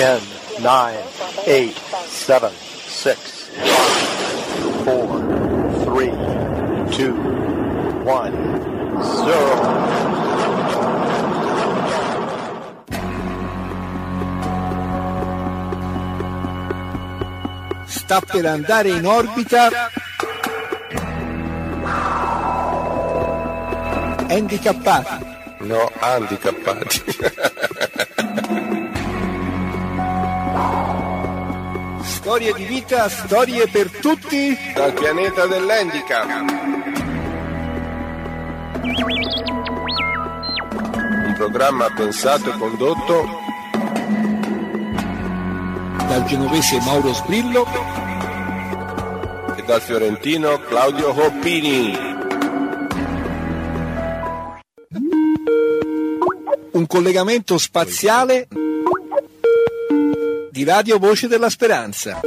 10, 9, 8, 7, 6, 5, 4, 3, 2, 1, 0. sta per andare in orbita handicappati. No, handicappati. Storie di vita, storie per tutti. Dal pianeta dell'handicap. Un programma pensato e condotto Dal genovese Mauro Sbrillo e dal fiorentino Claudio Hoppini. un collegamento spaziale di Radio Voce della Speranza.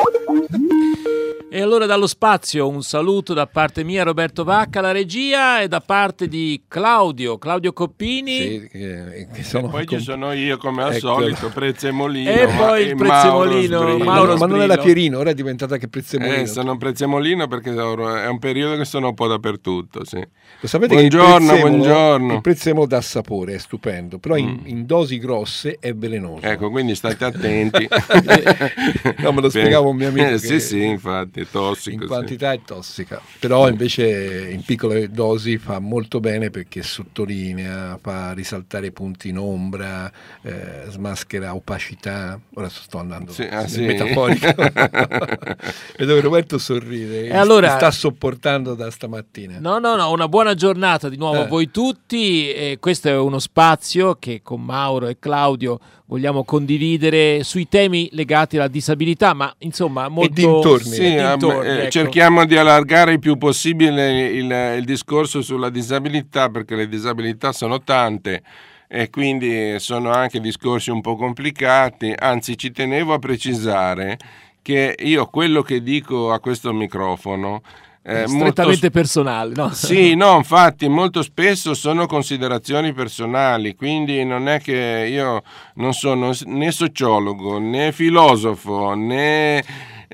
E allora dallo spazio un saluto da parte mia Roberto Vacca, la regia, e da parte di Claudio, Claudio Coppini. Sì, che- che sono Poi com- ci sono io come al Eccolo. solito, Prezzemolino. E poi il e Prezzemolino, Mauro. Mauro ma non Sbrillo. era Pierino, ora è diventata che Prezzemolino. Eh, sono un prezzemolino perché è un periodo che sono un po' dappertutto, sì. Lo sapete Buongiorno, che il prezzemolo, buongiorno. Il prezzemolo dà sapore, è stupendo, però in, in dosi grosse è velenoso. Ecco, quindi state attenti. No, me lo spiegava un mio amico Eh, che- sì, sì, infatti, è tossico. in sì. quantità è tossica, però invece in piccole dosi fa molto bene perché sottolinea, fa risaltare punti in ombra, eh, smaschera opacità. Ora sto andando Sì, ah, sì. metaforico. Vedo che Roberto sorride, E allora- sta sopportando da stamattina. No, no, no, una buona giornata di nuovo a Eh. voi tutti. E questo è uno spazio che con Mauro e Claudio vogliamo condividere sui temi legati alla disabilità, ma insomma molto dintorni. Sì, e eh, ecco. cerchiamo di allargare il più possibile il, il discorso sulla disabilità perché le disabilità sono tante e quindi sono anche discorsi un po' complicati, anzi ci tenevo a precisare che io quello che dico a questo microfono eh, molto strettamente personale, no? Sì, no, infatti molto spesso sono considerazioni personali, quindi non è che io non sono né sociologo né filosofo né...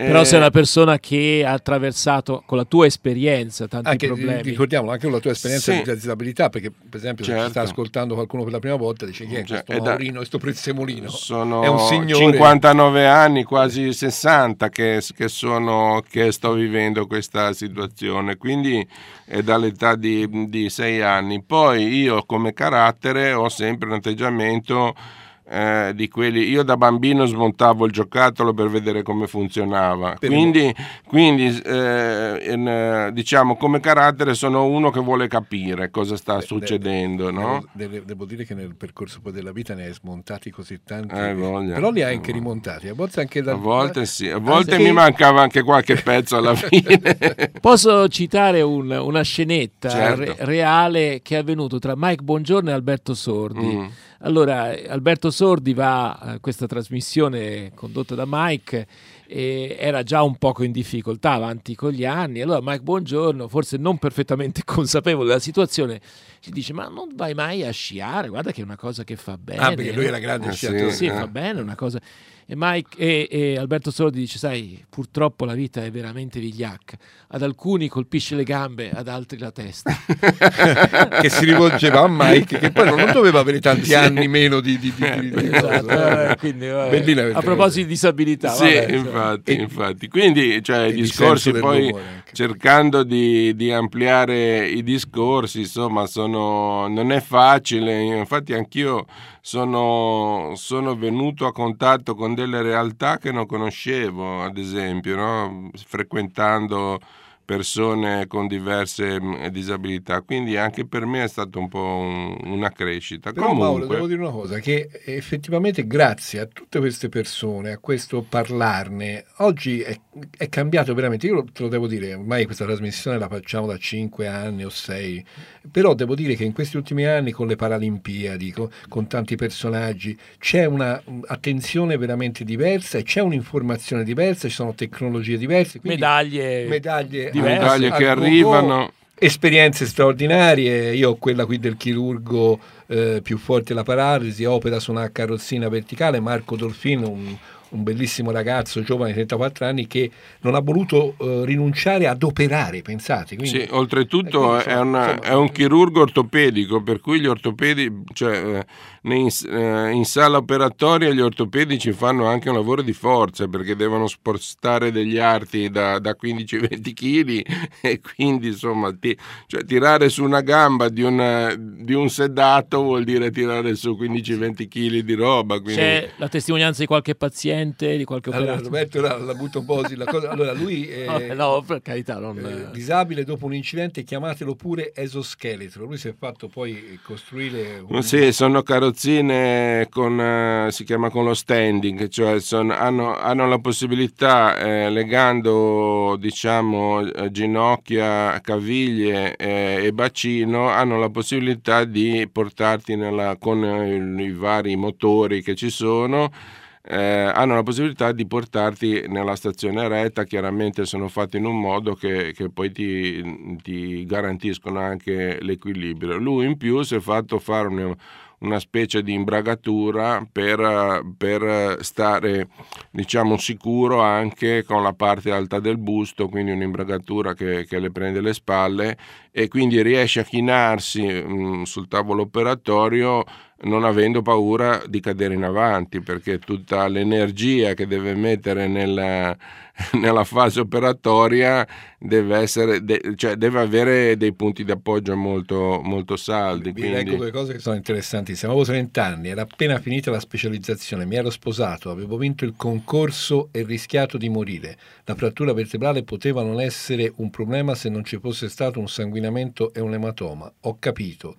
Però eh, sei una persona che ha attraversato con la tua esperienza tanti Anche, problemi. ricordiamolo anche con la tua esperienza Sì. di disabilità, perché per esempio se ci sta Certo. ascoltando qualcuno per la prima volta dice chi è Cioè, questo è da- Maurino, questo Prezzemolino? Sono è un signore 59 anni, quasi 60 che, che sono, che sto vivendo questa situazione, quindi è dall'età di, di 6 anni. Poi io come carattere ho sempre un atteggiamento eh, di quelli. Io da bambino smontavo il giocattolo per vedere come funzionava. Per- Quindi, quindi eh, in, eh, diciamo come carattere sono uno che vuole capire cosa sta succedendo, no? Devo, devo- devo dire che nel percorso poi della vita ne hai smontati così tanti, Eh, voglia. però li hai anche rimontati, a volte anche da... A volte sì, a volte anche- mi mancava anche qualche pezzo alla fine. Posso citare un- una scenetta Certo. re- reale che è avvenuto tra Mike Bongiorno e Alberto Sordi. Mm. Allora, Alberto Sordi va a questa trasmissione condotta da Mike era già un poco in difficoltà avanti con gli anni. Allora Mike Buongiorno, forse non perfettamente consapevole della situazione, ci dice ma non vai mai a sciare, guarda che è una cosa che fa bene. Ah, perché lui no?" era grande Eh, sì. sciatore. Sì, Eh. fa bene, una cosa. E, Mike, e, e Alberto Sordi dice: Sai, purtroppo la vita è veramente vigliacca. Ad alcuni colpisce le gambe, ad altri la testa. che si rivolgeva a Mike, che poi non doveva avere tanti anni meno di... di, di, di- di- Esatto, eh, quindi, vabbè. A proposito di disabilità, sì, vabbè. Infatti, E- infatti. Quindi, cioè, i di discorsi poi cercando di, di ampliare i discorsi, insomma, sono, non è facile. Infatti, anch'io sono, sono venuto a contatto con delle realtà che non conoscevo, ad esempio, no? frequentando persone con diverse mh, disabilità. Quindi anche per me è stato un po' un- una crescita. Però Comunque, devo dire una cosa, che effettivamente grazie a tutte queste persone, a questo parlarne, oggi è, è cambiato veramente, io te lo devo dire, ormai questa trasmissione la facciamo da 5 anni o 6, però devo dire che in questi ultimi anni con le Paralimpiadi, con, con tanti personaggi, c'è una mm, attenzione veramente diversa e c'è un'informazione diversa, ci sono tecnologie diverse, quindi medaglie. medaglie, diverse. medaglie che arrivano. esperienze straordinarie. Io ho quella qui del chirurgo eh, più forte della paralisi, opera su una carrozzina verticale, Marco Dolfino, un, un bellissimo ragazzo giovane di 34 anni che non ha voluto uh, rinunciare ad operare, pensate. Quindi, sì, oltretutto è, una, insomma, è, un chirurgo ortopedico, per cui gli ortopedi, cioè, eh, in, eh, in, sala operatoria gli ortopedici fanno anche un lavoro di forza perché devono spostare degli arti da, da 15-20 kg e quindi insomma ti, cioè, tirare su una gamba di, una, di, un sedato vuol dire tirare su 15-20 kg di roba. Quindi... C'è la testimonianza di qualche paziente paziente, di qualche allora, operato? Roberto la, la butto un po' così. Cosa, allora, lui è no, per carità, non... eh, disabile dopo un incidente, chiamatelo pure esoscheletro. Lui si è fatto poi costruire... Un... Sì, sono carrozzine con, uh, si chiama con lo standing, cioè sono, hanno, hanno, la possibilità, eh, legando diciamo ginocchia, caviglie eh, e bacino, hanno la possibilità di portarti nella, con i, i vari motori che ci sono eh, hanno la possibilità di portarti nella stazione retta, chiaramente sono fatti in un modo che, che poi ti, ti, garantiscono anche l'equilibrio. Lui in più si è fatto fare un, una specie di imbragatura per, per, stare diciamo sicuro anche con la parte alta del busto, quindi un'imbragatura che, che le prende le spalle e quindi riesce a chinarsi mh, mm, sul tavolo operatorio non avendo paura di cadere in avanti perché tutta l'energia che deve mettere nella, nella fase operatoria deve, essere, de, cioè deve avere dei punti di appoggio molto, molto saldi. Vi quindi... leggo due cose che sono interessantissime. Avevo 30 anni, era appena finita la specializzazione, mi ero sposato, avevo vinto il concorso e rischiato di morire. La frattura vertebrale poteva non essere un problema se non ci fosse stato un sanguinamento e un ematoma. Ho capito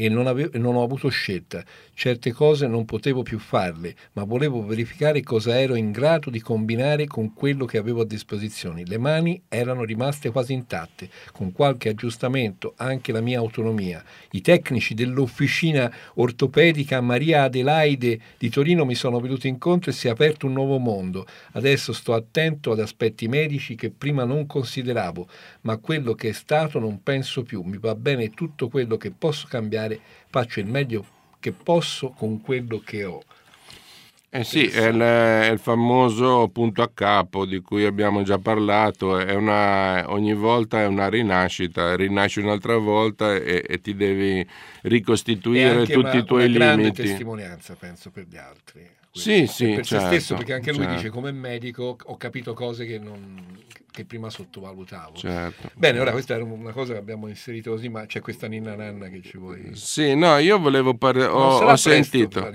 e non, avevo, non, ho avuto scelta. Certe cose non potevo più farle, ma volevo verificare cosa ero in grado di combinare con quello che avevo a disposizione. Le mani erano rimaste quasi intatte, con qualche aggiustamento, anche la mia autonomia. I tecnici dell'officina ortopedica Maria Adelaide di Torino mi sono venuti incontro e si è aperto un nuovo mondo. Adesso sto attento ad aspetti medici che prima non consideravo, ma quello che è stato non penso più. Mi va bene tutto quello che posso cambiare fare, faccio il meglio che posso con quello che ho. Eh sì, è il, è il, famoso punto a capo di cui abbiamo già parlato, una, ogni volta è una rinascita, rinasci un'altra volta e, e ti devi ricostituire tutti una, i tuoi una grande limiti. testimonianza, penso, per gli altri. Sì, sì, per certo, se stesso, perché anche lui certo. dice come medico ho capito cose che, non, che prima sottovalutavo. Certo. Bene, ora questa era una cosa che abbiamo inserito così, ma c'è questa ninna nanna che ci vuoi... Sì, no, io volevo parlare, ho, ho sentito...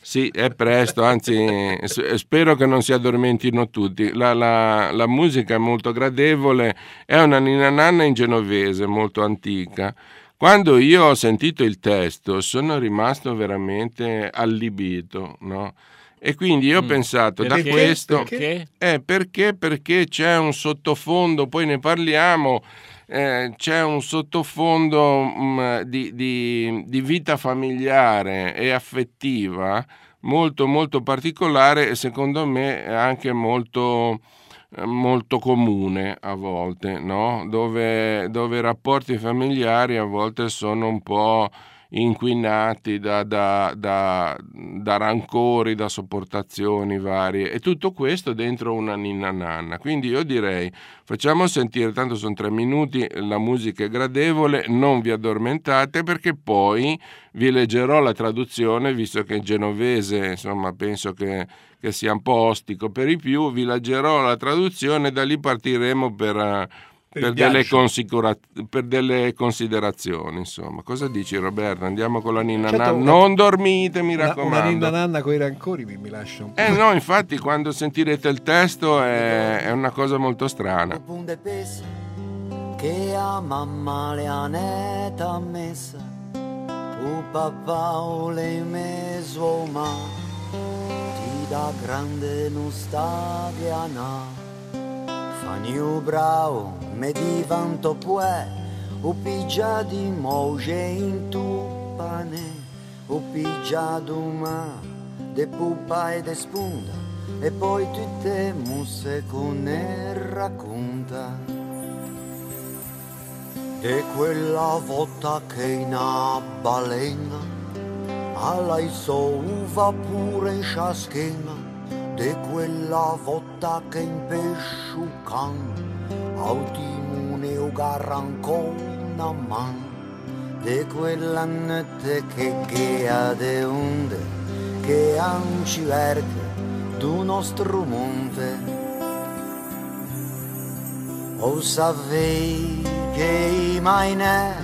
Sì, è presto, anzi spero che non si addormentino tutti. La, la, la musica è molto gradevole, è una ninna nanna in genovese, molto antica. Quando io ho sentito il testo sono rimasto veramente allibito, no? E quindi io ho mm. pensato perché? da questo perché? Eh, perché? Perché c'è un sottofondo, poi ne parliamo. Eh, c'è un sottofondo mh, mm, di, di, di, vita familiare e affettiva molto molto particolare e secondo me anche molto, molto comune a volte, no? dove, dove i rapporti familiari a volte sono un po' inquinati da, da, da, da, rancori, da sopportazioni varie e tutto questo dentro una ninna nanna. Quindi io direi facciamo sentire, tanto sono tre minuti, la musica è gradevole, non vi addormentate perché poi vi leggerò la traduzione, visto che in genovese insomma penso che, che sia un po' ostico per i più, vi leggerò la traduzione e da lì partiremo per per delle, per delle, considerazioni, insomma. Cosa dici Roberto? Andiamo con la ninna certo, nanna. Non dormite, mi una, raccomando. Una ninna nanna con i rancori mi, mi lascia un po'. Eh no, infatti quando sentirete il testo è, è una cosa molto strana. Che a mamma le aneta messa, u papà o le meso ma, ti da grande nostalgia na. Faniu bravo, me divanto pue, pigia di moje in tu pane, o pigia d'uma, de pupa e de spunta, e poi tutte musse con ne racconta. di quella volta che una balena alla isova pure in sciaschena di quella volta che in pesciucan al timone o garrancò una man. Di quella notte che ghea de onde che anci verde du nostro monte. O savei che i mainè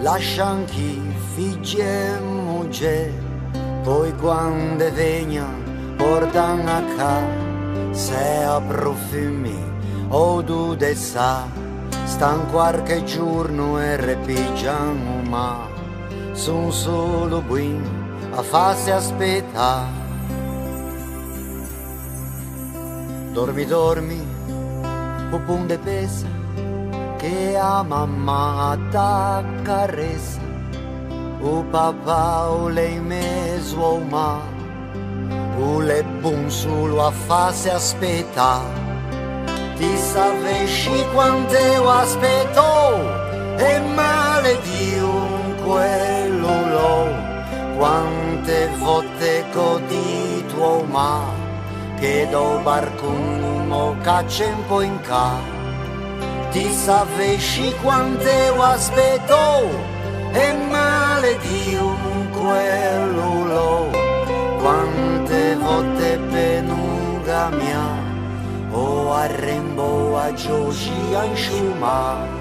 lascian chi figli e moglie poi quando vegnan portan a ca se a profumi o du de sa stan qualche giorno e repigiano ma son solo buin a farsi aspettare. Dormi dormi pupun de pesa che a mamma t'accarezza o papà o lei ma o le bun solo a farsi aspettare. Ti savesci quanto io aspetto e maledio quello lo. Quante volte codi tuo ma che do caccia un po' in ca. Ti savesci quanto io aspetto e maledio quello lo quante volte penuga mia o arrembo a giogi a inciumare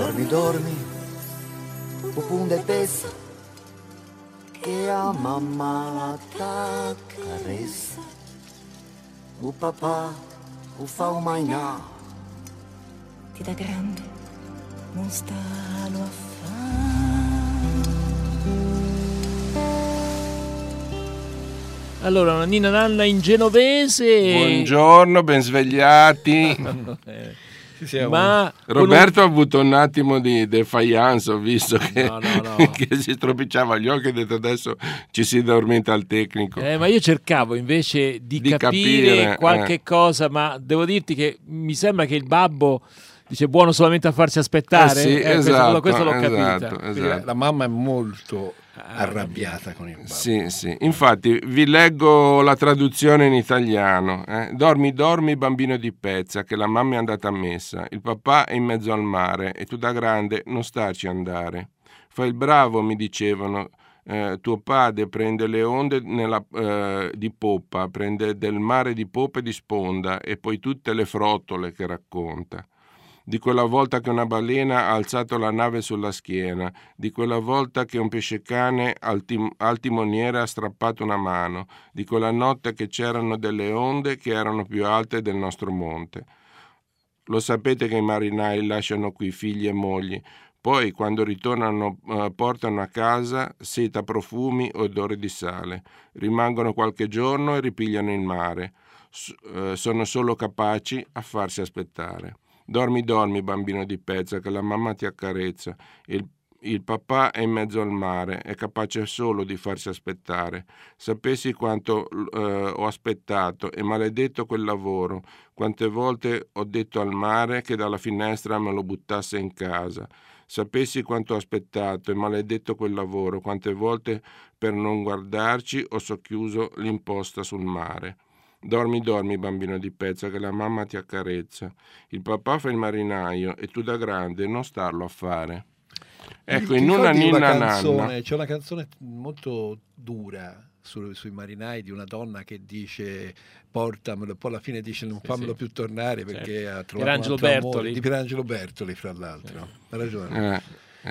Dormi, dormi, pupun de pesa che a mamma t'accarezza. O papà, o fa o mainà, ti da grande non starlo a fare. Allora, una Nina Nanna in genovese. Buongiorno, ben svegliati. Eh, Ma con un- Roberto ha avuto un attimo di defiance, ho visto che, No, no, no. che si stropicciava gli occhi e ha detto adesso ci si addormenta al tecnico. Eh, ma io cercavo invece di, Di capire, capire, qualche eh. cosa, ma devo dirti che mi sembra che il babbo dice buono solamente a farsi aspettare. Eh sì, questo- esatto, questo l'ho esatto, capita. Quindi la- esatto. La mamma è molto arrabbiata con il babbo. Sì, sì. Infatti vi leggo la traduzione in italiano. eh. Dormi, dormi, bambino di pezza, che la mamma è andata a messa. Il papà è in mezzo al mare e tu da grande non starci andare. Fai il bravo, mi dicevano. eh, tuo padre prende le onde nella, eh, di poppa, prende del mare di poppa e di sponda e poi tutte le frottole che racconta. Di quella volta che una balena ha alzato la nave sulla schiena, di quella volta che un pescecane al, tim- al timoniere ha strappato una mano, di quella notte che c'erano delle onde che erano più alte del nostro monte. Lo sapete che i marinai lasciano qui figli e mogli, poi quando ritornano eh, portano a casa seta profumi, odore di sale, rimangono qualche giorno e ripigliano il mare. Eh, sono solo capaci a farsi aspettare. Dormi, dormi, bambino di pezza, che la mamma ti accarezza. Il, il papà è in mezzo al mare, è capace solo di farsi aspettare. Sapessi quanto eh, ho aspettato e maledetto quel lavoro, quante volte ho detto al mare che dalla finestra me lo buttasse in casa. Sapessi quanto ho aspettato e maledetto quel lavoro, quante volte per non guardarci ho socchiuso l'imposta sul mare. Dormi, dormi, bambino di pezza, che la mamma ti accarezza. Il papà fa il marinaio e tu da grande non starlo a fare. Ecco, Ti in una ninna canzone, nanna. C'è una canzone molto dura su- sui marinai di una donna che dice portamelo, poi alla fine dice non fammelo sì. più tornare perché ha trovato Pierangelo un altro amore. Bertoli. di Pierangelo Bertoli fra l'altro ha ragione eh.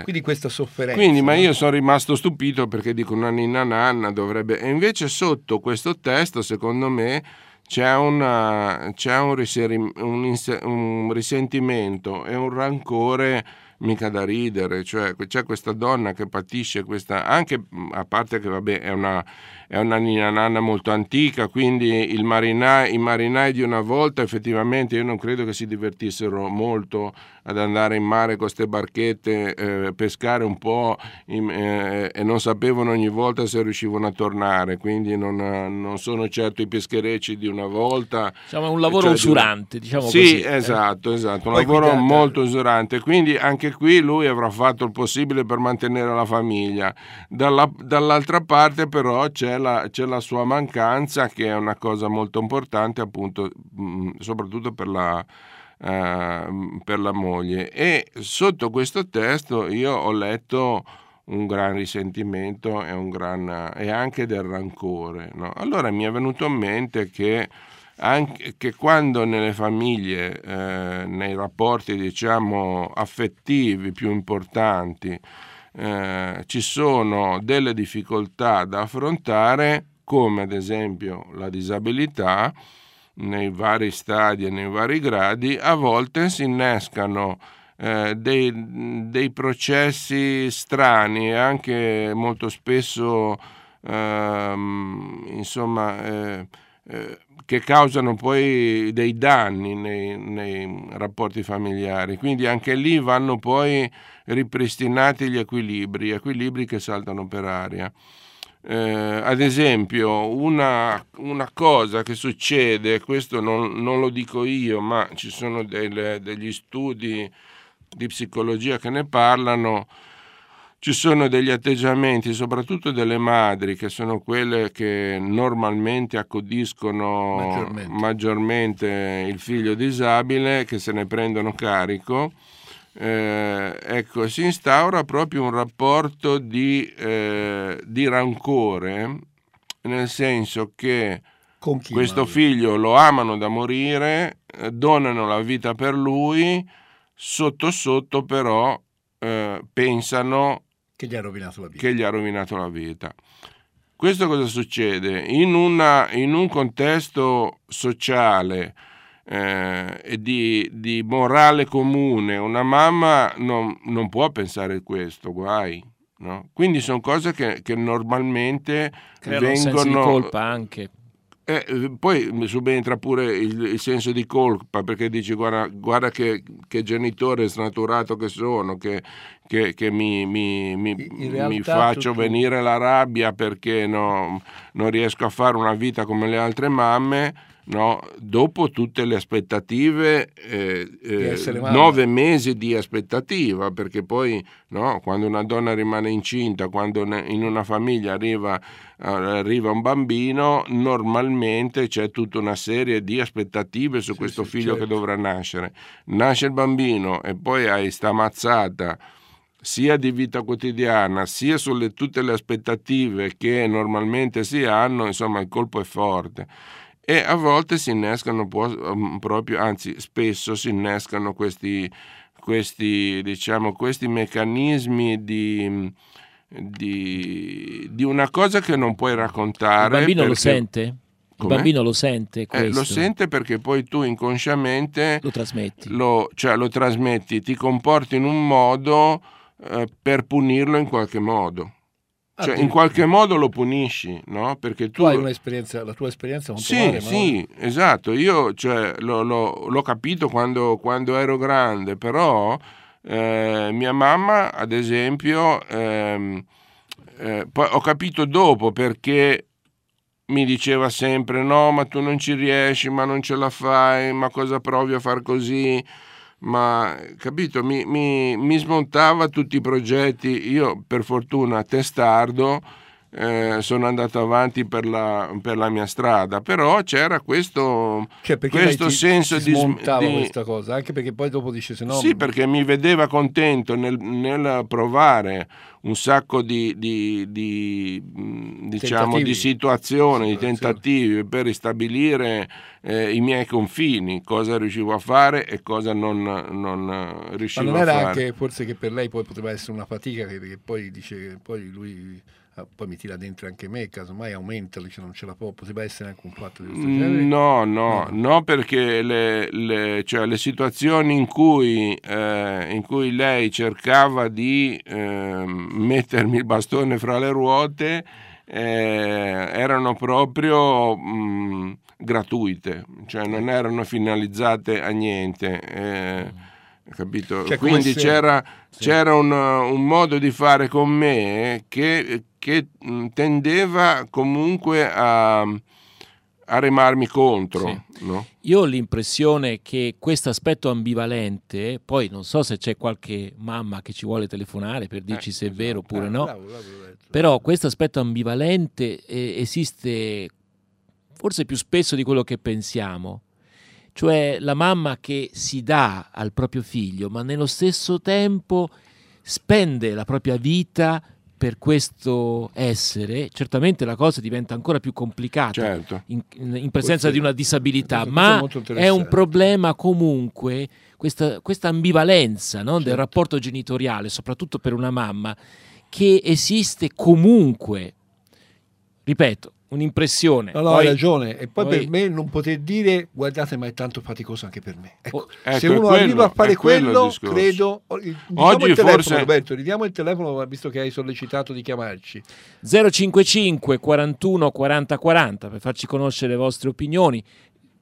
Quindi questa sofferenza Quindi, ma io sono rimasto stupito perché dico una ninna nanna dovrebbe... E invece sotto questo testo, secondo me, c'è, una, c'è un, riseri, un, un risentimento e un rancore mica da ridere, cioè c'è questa donna che patisce questa, anche a parte che vabbè è una, è una nina nanna molto antica, quindi il marinai, i marinai di una volta effettivamente io non credo che si divertissero molto ad andare in mare con queste barchette, eh, pescare un po' in, eh, e non sapevano ogni volta se riuscivano a tornare, quindi non, non sono certo i pescherecci di una volta. Diciamo è un lavoro cioè, usurante, diciamo sì, così. eh. esatto, esatto, un Poi lavoro guidate- molto usurante, quindi anche qui lui avrà fatto il possibile per mantenere la famiglia. Dalla- dall'altra parte però c'è la, c'è la sua mancanza che è una cosa molto importante appunto mh, soprattutto per la, eh, per la moglie e sotto questo testo io ho letto un gran risentimento e, un gran, e anche del rancore. no? Allora mi è venuto in mente che, anche, che quando nelle famiglie, eh, nei rapporti diciamo affettivi più importanti, eh, ci sono delle difficoltà da affrontare, come ad esempio la disabilità, nei vari stadi e nei vari gradi, a volte si innescano eh, dei, dei processi strani e anche molto spesso ehm, insomma eh, eh, che causano poi dei danni nei, nei rapporti familiari. Quindi anche lì vanno poi ripristinati gli equilibri equilibri che saltano per aria eh, ad esempio, una, una, cosa che succede, questo non, non, lo dico io, ma ci sono delle, degli studi di psicologia che ne parlano, ci sono degli atteggiamenti, soprattutto delle madri, che sono quelle che normalmente accudiscono Maggiormente. maggiormente il figlio disabile, che se ne prendono carico. Eh, ecco, si instaura proprio un rapporto di, eh, di rancore, nel senso che questo mai? figlio lo amano da morire, eh, donano la vita per lui, sotto sotto però eh, pensano che gli ha rovinato la vita. che gli ha rovinato la vita. Questo cosa succede? In, una, in un contesto sociale eh, e di, di, morale comune, una mamma non, non può pensare questo, guai. No? Quindi sono cose che, che normalmente Creano vengono... un senso di colpa anche. Eh, poi subentra pure il, il, senso di colpa perché dici guarda, guarda che, che, genitore snaturato che sono, che, che, che mi, mi, mi, mi, faccio tutto... venire la rabbia perché no, non riesco a fare una vita come le altre mamme. No, dopo tutte le aspettative, eh, eh, nove mesi di aspettativa, perché poi no, quando una donna rimane incinta, quando in una famiglia arriva, arriva un bambino, normalmente c'è tutta una serie di aspettative su sì, questo sì, figlio certo. che dovrà nascere. Nasce il bambino e poi hai sta mazzata sia di vita quotidiana, sia sulle tutte le aspettative che normalmente si hanno, insomma il colpo è forte e a volte si innescano proprio, anzi spesso si innescano questi, questi, diciamo, questi meccanismi di, di, di, una cosa che non puoi raccontare. Il bambino perché... lo sente? Il Com'è? bambino lo sente eh, lo sente perché poi tu inconsciamente lo trasmetti. Lo, cioè, lo trasmetti, ti comporti in un modo eh, per punirlo in qualche modo. Cioè, in qualche modo lo punisci, no? Perché tu, tu hai un'esperienza, la tua esperienza con sì, tuo madre, sì, esatto. Io cioè, lo, lo, l'ho capito quando, quando, ero grande, però eh, mia mamma, ad esempio, ehm, eh, poi ho capito dopo perché mi diceva sempre no, ma tu non ci riesci, ma non ce la fai, ma cosa provi a far così? Ma capito, mi, mi, mi, smontava tutti i progetti. Io, per fortuna, testardo, eh, sono andato avanti per la, per la, mia strada, però c'era questo, cioè, questo ti, senso ti di, smontava di questa cosa, anche perché poi dopo dice se no. Sì, perché mi vedeva contento nel, nel provare un sacco di, di, di diciamo di situazioni, di tentativi per ristabilire eh, i miei confini, cosa riuscivo a fare e cosa non, non riuscivo Ma non era a fare. anche forse che per lei poi poteva essere una fatica, che, che poi dice poi lui poi mi tira dentro anche me, casomai aumenta, dice non ce la può, poteva essere anche un fatto di questo genere. Mm, No, no, no, perché le, le- cioè, le situazioni in cui, eh, in cui lei cercava di ehm, mettermi il bastone fra le ruote eh, erano proprio mh, gratuite, cioè non erano finalizzate a niente. Eh, capito? Cioè, Quindi se- c'era, c'era un, un modo di fare con me che, che, mh, tendeva comunque a, a remarmi contro. no? Io ho l'impressione che questo aspetto ambivalente, poi non so se c'è qualche mamma che ci vuole telefonare per dirci Eh, se è vero oppure Ah, no, bravo, bravo, bravo. però questo aspetto ambivalente eh, esiste forse più spesso di quello che pensiamo. Cioè la mamma che si dà al proprio figlio, ma nello stesso tempo spende la propria vita per questo essere, certamente la cosa diventa ancora più complicata Certo. in, in presenza Questo- di una disabilità, è ma è un problema comunque, questa, questa ambivalenza no, del Certo. rapporto genitoriale, soprattutto per una mamma, che esiste comunque. Ripeto, un'impressione. No, no, Poi- hai ragione. E poi, poi- per me non poter dire guardate, ma è tanto faticoso anche per me. Ecco, Oh, ecco, se uno quello- arriva a fare quello quello, credo. Diciamo Oggi il telefono, forse- Roberto, ridiamo il telefono visto che hai sollecitato di chiamarci. 055 41 40 40 per farci conoscere le vostre opinioni.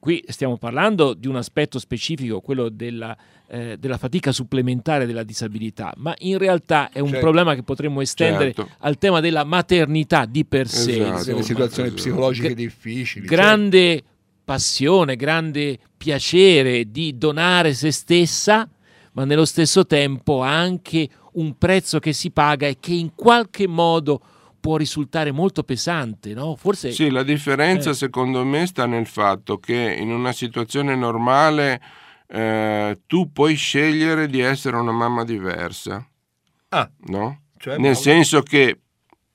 Qui stiamo parlando di un aspetto specifico, quello della, eh, della fatica supplementare della disabilità, ma in realtà è un Certo. problema che potremmo estendere Certo. al tema della maternità di per sé. Esatto. Delle situazioni esatto. psicologiche Gra- difficili. certo. grande passione, grande piacere di donare se stessa, ma nello stesso tempo anche un prezzo che si paga e che in qualche modo può risultare molto pesante, no? Forse Sì, la differenza Eh. secondo me sta nel fatto che in una situazione normale eh, tu puoi scegliere di essere una mamma diversa, Ah, no? cioè, Nel Paolo? senso che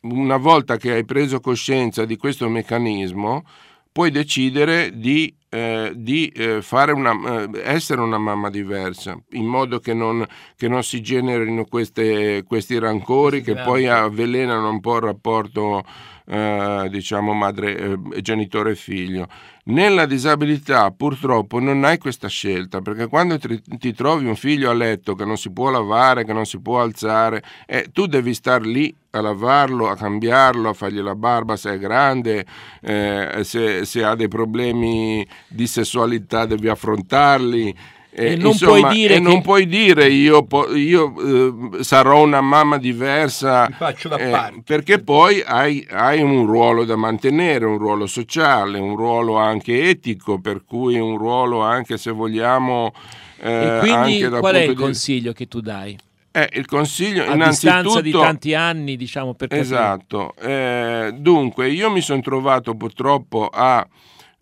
una volta che hai preso coscienza di questo meccanismo, puoi decidere di, eh, di, eh, fare una, eh, essere una mamma diversa, in modo che non, che non si generino queste- questi rancori che poi avvelenano un po' il rapporto eh, diciamo madre, eh, genitore e figlio. Nella disabilità purtroppo non hai questa scelta perché quando ti, ti trovi un figlio a letto che non si può lavare, che non si può alzare, eh, tu devi star lì a lavarlo, a cambiarlo, a fargli la barba se è grande, eh, se, se ha dei problemi di sessualità devi affrontarli. E non puoi dire e che- non puoi dire io, po- io, eh, sarò una mamma diversa Mi faccio da eh, parte. perché poi hai, hai un ruolo da mantenere, un ruolo sociale, un ruolo anche etico, per cui un ruolo anche se vogliamo... eh, e quindi anche dal qual è il di- consiglio che tu dai? Eh, il consiglio A distanza di tanti anni, diciamo per capire. Esatto, Eh, dunque io mi sono trovato purtroppo a,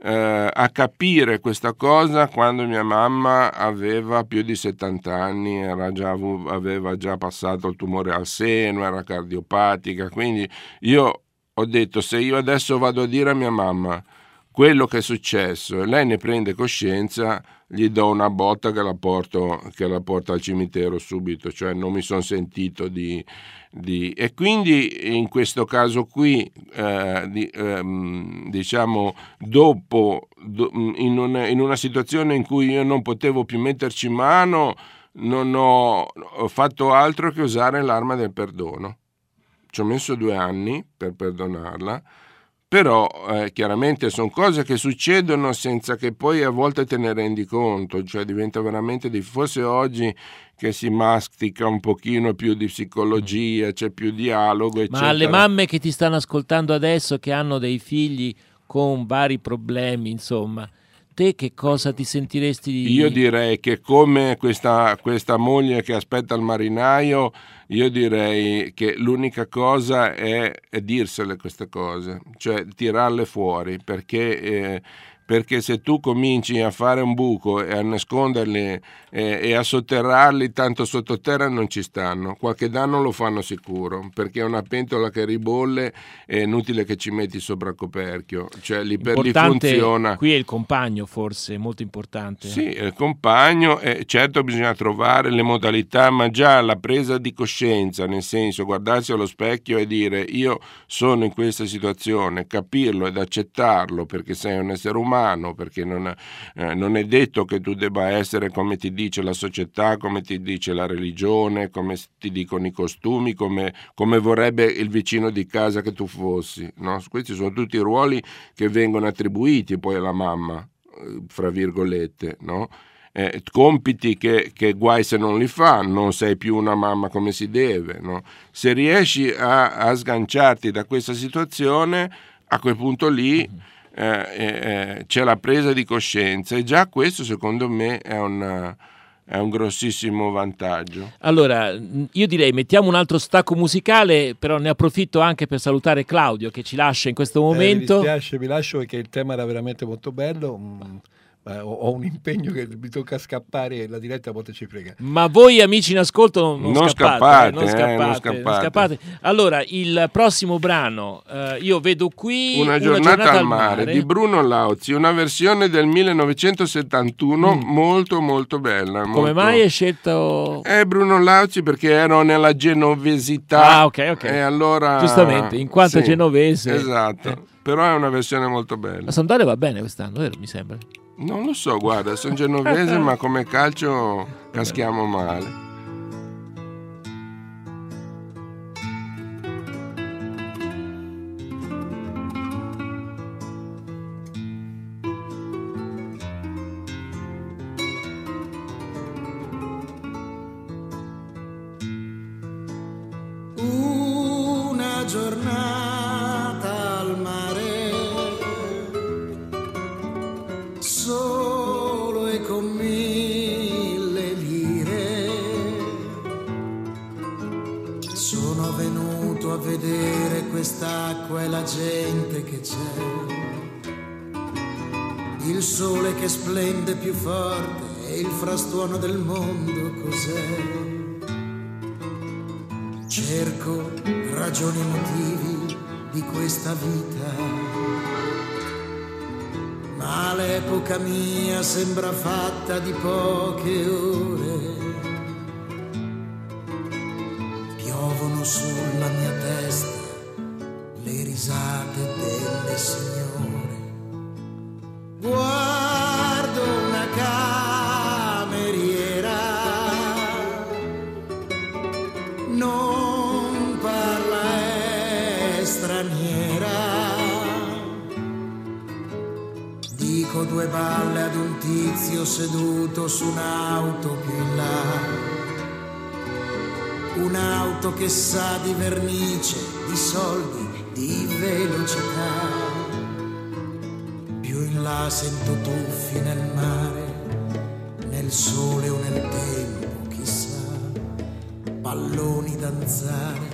eh, a capire questa cosa quando mia mamma aveva più di 70 anni, già aveva già passato il tumore al seno, era cardiopatica, quindi io ho detto se io adesso vado a dire a mia mamma quello che è successo e lei ne prende coscienza, gli do una botta che la porto, che la porto al cimitero subito, cioè non mi sono sentito di, di- E quindi in questo caso qui, eh, di- ehm, diciamo, dopo, do- in, una, in una situazione in cui io non potevo più metterci mano, non ho, ho fatto altro che usare l'arma del perdono. Ci ho messo due anni per perdonarla, però eh, chiaramente sono cose che succedono senza che poi a volte te ne rendi conto, cioè diventa veramente di forse oggi che si mastica un pochino più di psicologia, c'è più dialogo, eccetera. Ma alle mamme che ti stanno ascoltando adesso, che hanno dei figli con vari problemi, insomma, te che cosa ti sentiresti di... Io direi che come questa, questa moglie che aspetta il marinaio, io direi che l'unica cosa è, è dirsele queste cose, cioè tirarle fuori, perché, eh, perché se tu cominci a fare un buco e a nasconderli eh, e a sotterrarli, tanto sottoterra non ci stanno. Qualche danno lo fanno sicuro, perché una pentola che ribolle è inutile che ci metti sopra il coperchio, cioè lì per lì funziona. Qui è il compagno, forse, molto importante. Sì, il compagno, eh, certo bisogna trovare le modalità, ma già la presa di coscienza, nel senso guardarsi allo specchio e dire io sono in questa situazione, capirlo ed accettarlo perché sei un essere umano, perché non, eh, non è detto che tu debba essere come ti dice la società, come ti dice la religione, come ti dicono i costumi, come, come vorrebbe il vicino di casa che tu fossi. No? Questi sono tutti ruoli che vengono attribuiti poi alla mamma, eh, fra virgolette, no? eh, compiti che, che, guai se non li fa, non sei più una mamma come si deve. No? Se riesci a, a, sganciarti da questa situazione, a quel punto lì eh, eh, c'è la presa di coscienza e già questo secondo me è un, è un grossissimo vantaggio. Allora, io direi mettiamo un altro stacco musicale, però ne approfitto anche per salutare Claudio che ci lascia in questo momento. Eh, mi dispiace, vi lascio perché il tema era veramente molto bello. Eh, ho un impegno che mi tocca scappare e la diretta poteci fregare. Ma voi amici in ascolto non, non, non scappate, scappate, eh, non, eh, scappate, non non scappate. scappate. Allora, il prossimo brano, eh, io vedo qui Una giornata, al mare, di Bruno Lauzi, una versione del 1971 mm. molto molto bella. Come molto... mai hai scelto? Eh, Bruno Lauzi perché ero nella genovesità. Ah, ok, ok. E allora... Giustamente, in quanto sì, genovese. Esatto, Eh. però è una versione molto bella. La Sampdoria va bene quest'anno, vero? Mi sembra. Non lo so, guarda, sono genovese, ma come calcio caschiamo male. L'epoca mia sembra fatta di poche ore. Un'auto che sa di vernice, di soldi, di velocità. Più in là sento tuffi nel mare, nel sole o nel tempo, chissà palloni danzare,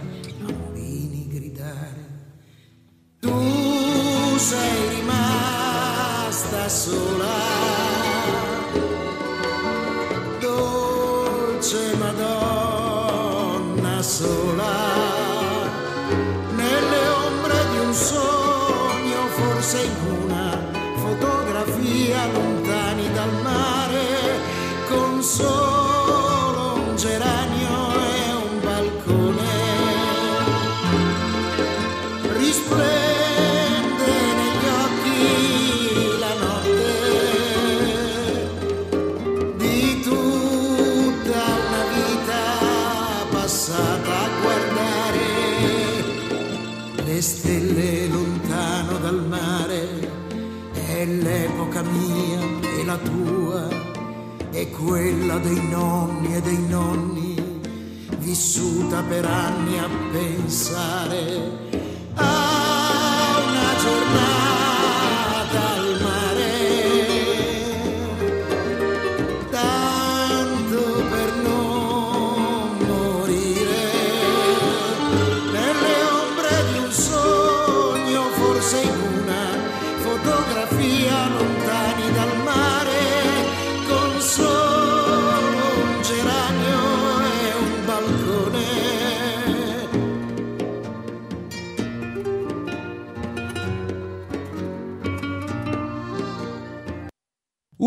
quella dei nonni e dei nonni, vissuta per anni a pensare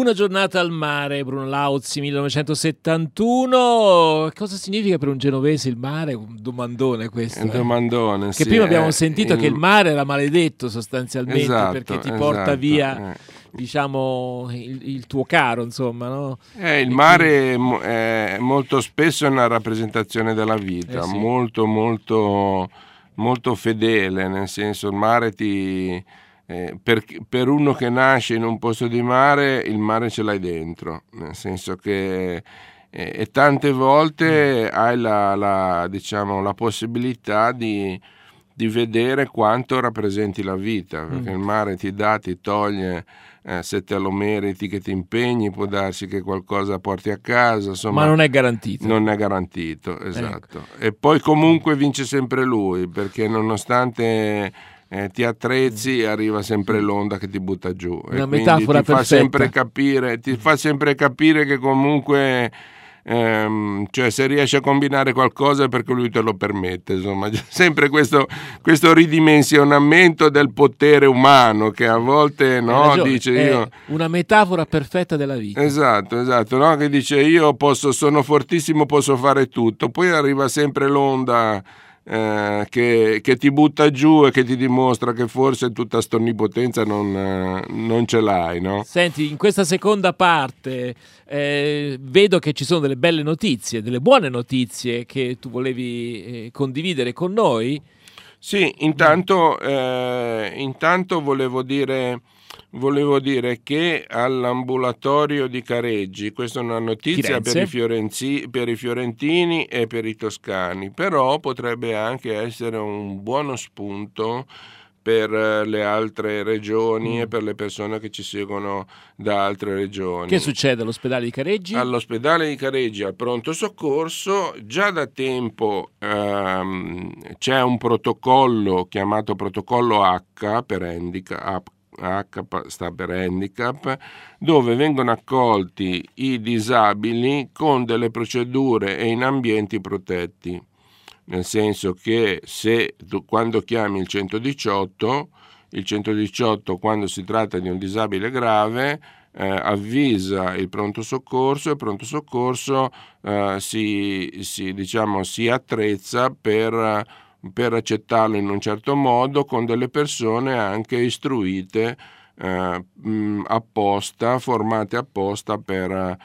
Una giornata al mare, Bruno Lauzi, 1971. Cosa significa per un genovese il mare? Un domandone questo. Un eh? domandone, Che sì, prima abbiamo eh, sentito il- che il mare era maledetto sostanzialmente Esatto, perché ti porta esatto, via, eh. diciamo, il, il tuo caro, insomma, no? Eh, il mare è mo- è molto spesso una rappresentazione della vita, Eh sì. molto, molto, molto fedele, nel senso il mare ti... eh, per, per uno che nasce in un posto di mare, il mare ce l'hai dentro, nel senso che eh, e tante volte hai la, la, diciamo, la possibilità di, di vedere quanto rappresenti la vita, perché Mm. il mare ti dà, ti toglie, eh, se te lo meriti, che ti impegni, può darsi che qualcosa porti a casa, insomma, Ma non è garantito. non è garantito, esatto. E poi comunque vince sempre lui, perché nonostante eh, ti attrezzi, arriva sempre l'onda che ti butta giù. E Una metafora ti fa perfetta. sempre capire, ti fa sempre capire che comunque ehm, cioè se riesci a combinare qualcosa è perché lui te lo permette, insomma, sempre questo, questo ridimensionamento del potere umano che a volte no, ragione, dice io una metafora perfetta della vita. Esatto, esatto, no? che dice io posso, sono fortissimo, posso fare tutto, poi arriva sempre l'onda eh, che, che ti butta giù e che ti dimostra che forse tutta sta onnipotenza non, eh, non ce l'hai, no? Senti, in questa seconda parte eh, vedo che ci sono delle belle notizie, delle buone notizie che tu volevi eh, condividere con noi. Sì, intanto, eh, intanto volevo, dire, volevo dire che all'ambulatorio di Careggi, questa è una notizia per i, fiorenzi- per i fiorentini e per i toscani, però potrebbe anche essere un buono spunto per eh, le altre regioni Mm. e per le persone che ci seguono da altre regioni. Che succede all'ospedale di Careggi? All'ospedale di Careggi al pronto soccorso già da tempo ehm, c'è un protocollo chiamato protocollo H per handicap, H sta per handicap, dove vengono accolti i disabili con delle procedure e in ambienti protetti. Nel senso che se tu, quando chiami il 118, il 118 quando si tratta di un disabile grave eh, avvisa il pronto soccorso e il pronto soccorso eh, si, si, diciamo, si attrezza per, per accettarlo in un certo modo con delle persone anche istruite eh, apposta, formate apposta per,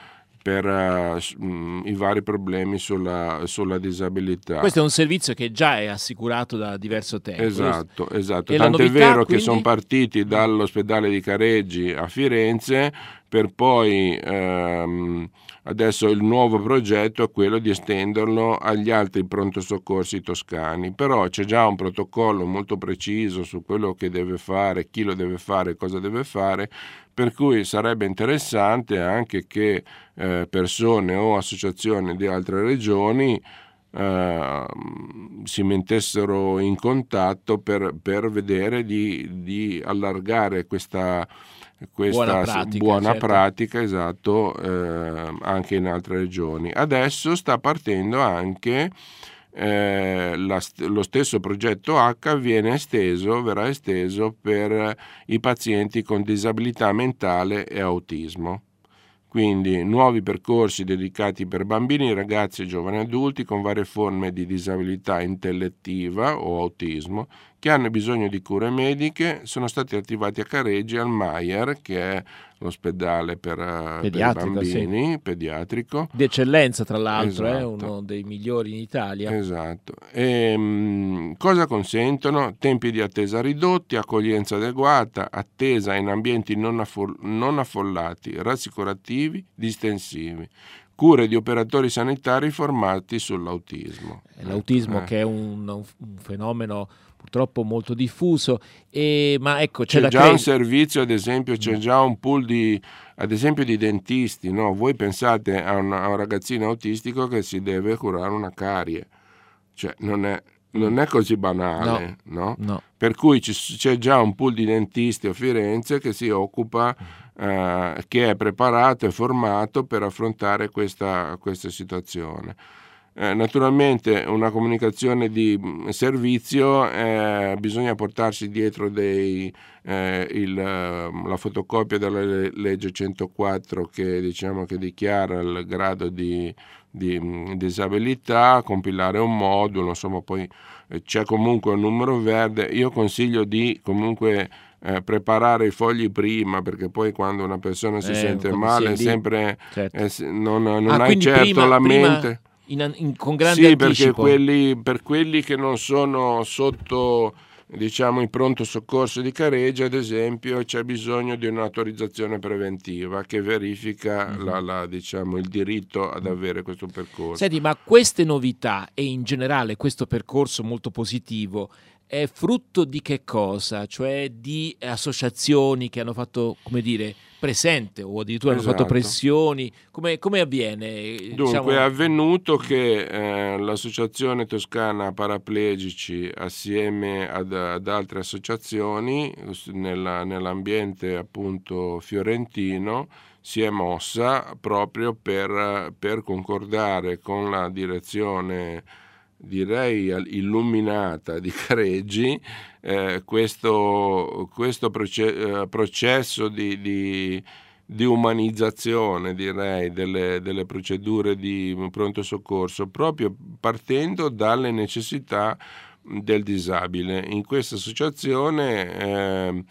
per mh, i vari problemi sulla, sulla disabilità. Questo è un servizio che già è assicurato da diverso tempo. Esatto, esatto. E Tanto è novità, vero che quindi? sono partiti dall'ospedale di Careggi a Firenze per poi ehm, adesso il nuovo progetto è quello di estenderlo agli altri pronto soccorsi toscani, però c'è già un protocollo molto preciso su quello che deve fare, chi lo deve fare, cosa deve fare, per cui sarebbe interessante anche che eh, persone o associazioni di altre regioni eh, si mettessero in contatto per, per vedere di, di allargare questa, questa Buona pratica, buona certo. pratica, esatto, eh, anche in altre regioni. Adesso sta partendo anche eh, la lo stesso progetto H viene esteso, verrà esteso per i pazienti con disabilità mentale e autismo. Quindi nuovi percorsi dedicati per bambini, ragazzi e giovani adulti con varie forme di disabilità intellettiva o autismo che hanno bisogno di cure mediche sono stati attivati a Careggi al Maier, che è l'ospedale per, eh, per Pediatrico, bambini, pediatrico. Di eccellenza, tra l'altro, è Esatto. uno dei migliori in Italia. Esatto. E, mh, cosa consentono? Tempi di attesa ridotti, accoglienza adeguata, attesa in ambienti non, affo- non affollati, rassicurativi, distensivi, cure di operatori sanitari formati sull'autismo. L'autismo Eh. che è un, un fenomeno purtroppo molto diffuso, e, ma ecco c'è, C'è già credere- un servizio, ad esempio, c'è già un pool di, ad esempio, di dentisti. No? Voi pensate a un, a un ragazzino autistico che si deve curare una carie. Cioè, non è, non è così banale, no? No. Per cui ci- c'è già un pool di dentisti a Firenze che si occupa, eh, che è preparato e formato per affrontare questa, questa situazione. Eh, naturalmente una comunicazione di mh, servizio eh, bisogna portarsi dietro dei, eh, il, ehm, la fotocopia della le- legge 104 che, diciamo, che dichiara il grado di, di mh, disabilità, compilare un modulo, insomma poi eh, c'è comunque un numero verde. Io consiglio di comunque eh, preparare i fogli prima perché poi quando una persona si Eh, sente male si sempre certo. eh, non, non Ah, hai certo prima- la prima mente. In- in- con grande Sì, perché anticipo. quelli, per quelli che non sono sotto diciamo in pronto soccorso di Careggia, ad esempio, c'è bisogno di un'autorizzazione preventiva che verifica Mhm. la- la, diciamo, il diritto ad avere questo percorso. Senti, ma queste novità e in generale questo percorso molto positivo è frutto di che cosa? Cioè di associazioni che hanno fatto, come dire, presente o addirittura hanno fatto Esatto. pressioni? Come, come avviene? Dunque Diciamo- è avvenuto che eh, l'Associazione Toscana Paraplegici assieme ad, ad altre associazioni nella- nell'ambiente appunto fiorentino si è mossa proprio per, per concordare con la direzione direi illuminata di Careggi eh, questo, questo eh, processo di, di- di umanizzazione direi delle, delle procedure di pronto soccorso proprio partendo dalle necessità del disabile. In questa associazione ehm,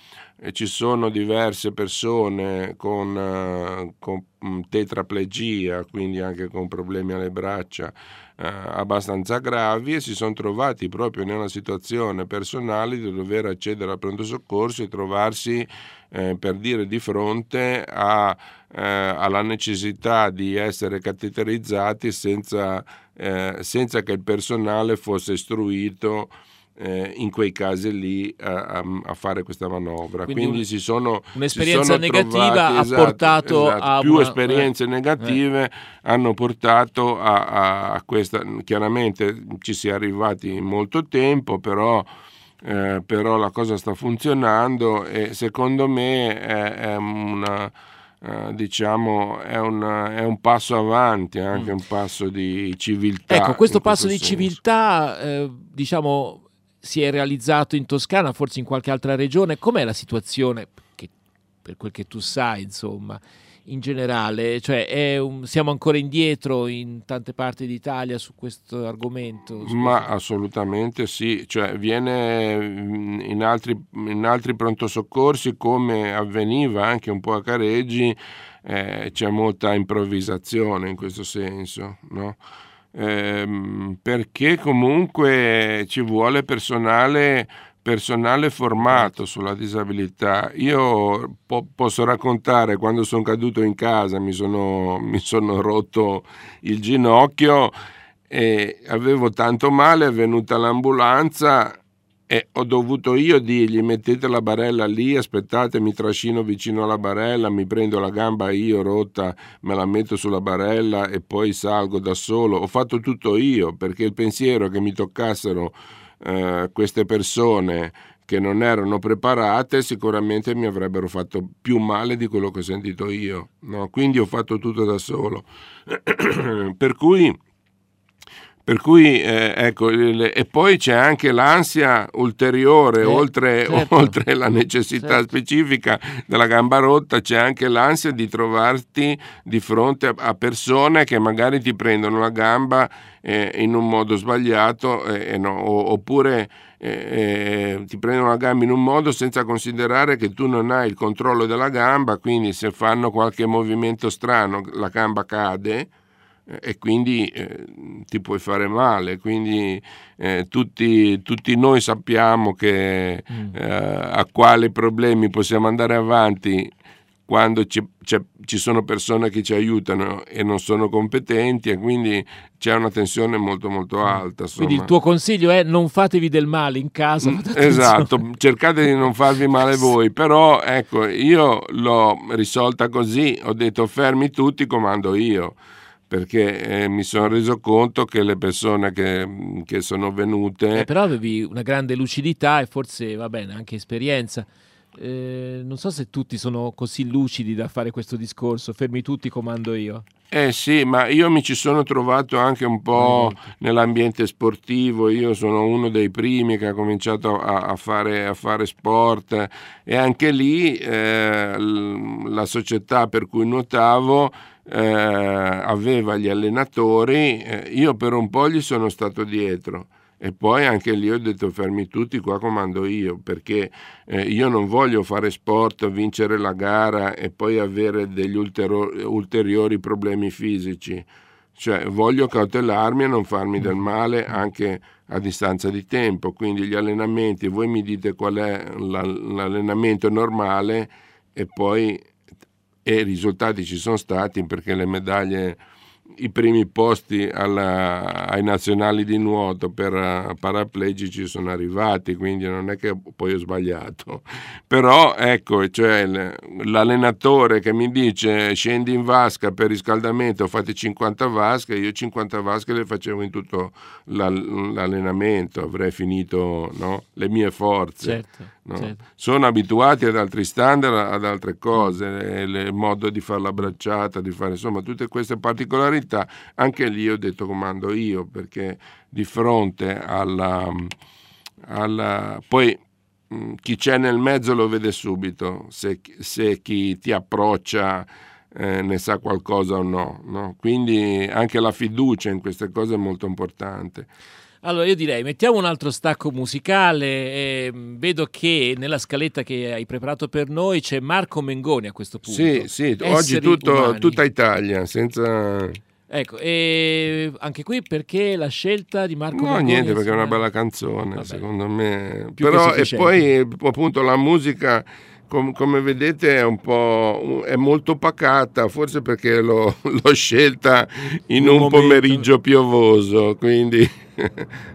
ci sono diverse persone con, eh, con tetraplegia, quindi anche con problemi alle braccia eh, abbastanza gravi e si sono trovati proprio nella situazione personale di dover accedere al pronto soccorso e trovarsi eh, per dire di fronte a, eh, alla necessità di essere cateterizzati senza, eh, senza che il personale fosse istruito eh, in quei casi lì a, a- fare questa manovra. Quindi Quindi, un- si sono un'esperienza si sono negativa trovati- ha esatto, portato esatto, a più una- esperienze eh, negative hanno portato a, a- questa. Chiaramente ci si è arrivati in molto tempo, però. eh, però la cosa sta funzionando e secondo me è, è una, eh, diciamo, è, una- è un passo avanti, anche un passo di civiltà. Ecco, questo passo di senso. civiltà, eh, diciamo, si è realizzato in Toscana, forse in qualche altra regione. Com'è la situazione, che, per quel che tu sai, insomma, in generale? Cioè, un- siamo ancora indietro in tante parti d'Italia su questo argomento? Su Ma assolutamente sì, cioè viene mm, in altri, in altri pronto soccorsi come avveniva anche un po' a Careggi, eh, c'è molta improvvisazione in questo senso, no? Ehm, perché comunque ci vuole personale, personale formato sulla disabilità. Io po- posso raccontare quando sono caduto in casa, mi sono, mi sono rotto il ginocchio e avevo tanto male, è venuta l'ambulanza e ho dovuto io dirgli mettete la barella lì, aspettate, mi trascino vicino alla barella, mi prendo la gamba io rotta, me la metto sulla barella e poi salgo da solo. Ho fatto tutto io perché il pensiero che mi toccassero eh, queste persone che non erano preparate sicuramente mi avrebbero fatto più male di quello che ho sentito io. no? Quindi ho fatto tutto da solo. per cui per cui, eh, ecco, il- e poi c'è anche l'ansia ulteriore, Eh, oltre, certo. oltre la necessità Certo. specifica della gamba rotta, c'è anche l'ansia di trovarti di fronte a, a persone che magari ti prendono la gamba eh, in un modo sbagliato, eh, no, oppure eh, eh, ti prendono la gamba in un modo senza considerare che tu non hai il controllo della gamba, quindi se fanno qualche movimento strano la gamba cade e quindi eh, ti puoi fare male. Quindi eh, tutti, tutti noi sappiamo che Mm. eh, a quali problemi possiamo andare avanti quando ci, ci sono persone che ci aiutano e non sono competenti e quindi c'è una tensione molto molto alta. Mm. Quindi il insomma. tuo consiglio è non fatevi del male in casa. attenzione. Esatto, cercate di non farvi male voi, però ecco, io l'ho risolta così, ho detto fermi tutti, comando io, perché eh, mi sono reso conto che le persone che, che sono venute... Eh, però avevi una grande lucidità e forse, va bene, anche esperienza. Eh, non so se tutti sono così lucidi da fare questo discorso, fermi tutti, comando io. Eh sì, ma io mi ci sono trovato anche un po' nell'ambiente sportivo, io sono uno dei primi che ha cominciato a, a, fare, a fare, sport e anche lì eh, la società per cui nuotavo eh, aveva gli allenatori, eh, io per un po' gli sono stato dietro e poi anche lì ho detto fermi tutti, qua comando io, perché eh, io non voglio fare sport, vincere la gara e poi avere degli ulteriori, ulteriori problemi fisici. Cioè voglio cautelarmi e non farmi del male anche a distanza di tempo. Quindi gli allenamenti, voi mi dite qual è l'allenamento normale e poi e i risultati ci sono stati perché le medaglie i primi posti alla, ai nazionali di nuoto per uh, paraplegici sono arrivati, quindi non è che poi ho sbagliato. Però ecco, cioè, l'allenatore che mi dice scendi in vasca per riscaldamento, fate 50 vasche, io 50 vasche le facevo in tutto l'allenamento, avrei finito no? le mie forze. Certo. No? Certo. Sono abituati ad altri standard, ad altre cose, il modo di fare la bracciata, di fare insomma tutte queste particolarità. Anche lì ho detto comando io, perché di fronte alla. alla poi chi c'è nel mezzo lo vede subito, se, se chi ti approccia eh, ne sa qualcosa o no, no. Quindi anche la fiducia in queste cose è molto importante. Allora io direi mettiamo un altro stacco musicale. Eh, vedo che nella scaletta che hai preparato per noi c'è Marco Mengoni a questo punto. Sì, sì, oggi tutto, tutta Italia, senza... Ecco, e anche qui perché la scelta di Marco no? No, niente, perché è una bella canzone, Vabbè. secondo me. Più Però e poi appunto la musica com- come vedete è un po' è molto pacata, forse perché l'ho, l'ho scelta in un, un pomeriggio piovoso, quindi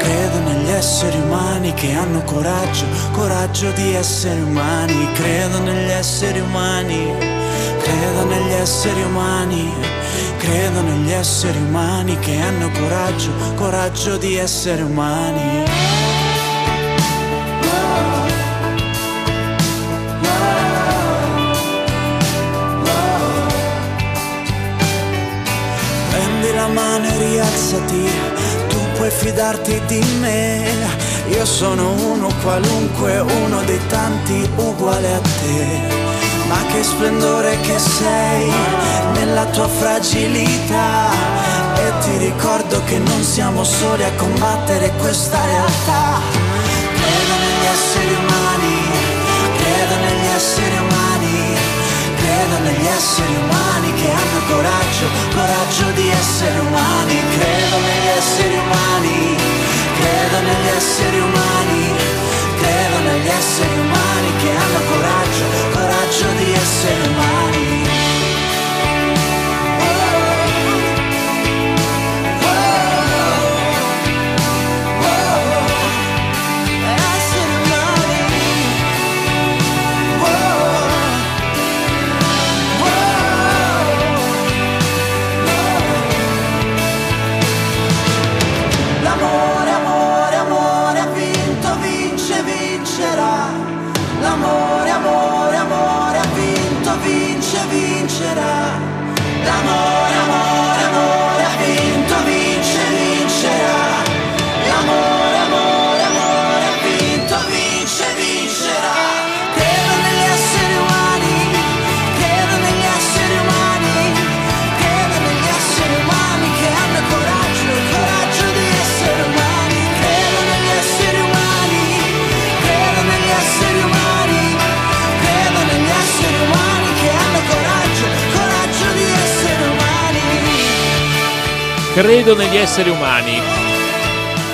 Credo negli esseri umani che hanno coraggio, coraggio di essere umani. Credo negli esseri umani, credo negli esseri umani. Credo negli esseri umani che hanno coraggio, coraggio di essere umani. Mano e rialzati puoi fidarti di me. Io sono uno qualunque, uno dei tanti uguale a te. Ma che splendore che sei nella tua fragilità. E ti ricordo che non siamo soli a combattere questa realtà. Credo negli esseri umani, negli esseri umani che hanno coraggio, coraggio di essere umani, credo negli esseri umani, credo negli esseri umani, credo negli esseri umani.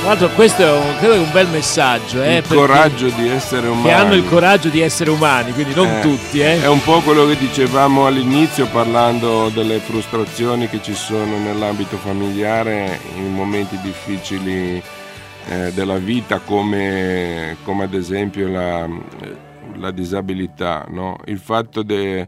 Tra l'altro questo è un, credo un bel messaggio. Eh, il coraggio di essere umani. Che hanno il coraggio di essere umani, quindi non Eh, tutti. Eh. È un po' quello che dicevamo all'inizio parlando delle frustrazioni che ci sono nell'ambito familiare in momenti difficili eh, della vita come, come ad esempio la, la disabilità, no? il fatto de-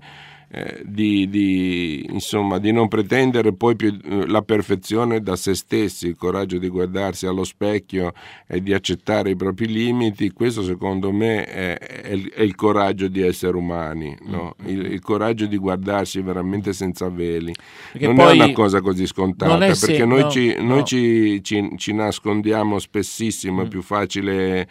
eh, di, di, insomma, di non pretendere poi più eh, la perfezione da se stessi, il coraggio di guardarsi allo specchio e di accettare i propri limiti, questo secondo me è, è il, è il coraggio di essere umani, no? il, il coraggio di guardarsi veramente senza veli. Perché non è una cosa così scontata, perché se- noi, no, ci, noi no. ci, ci- ci nascondiamo spessissimo, Mm. è più facile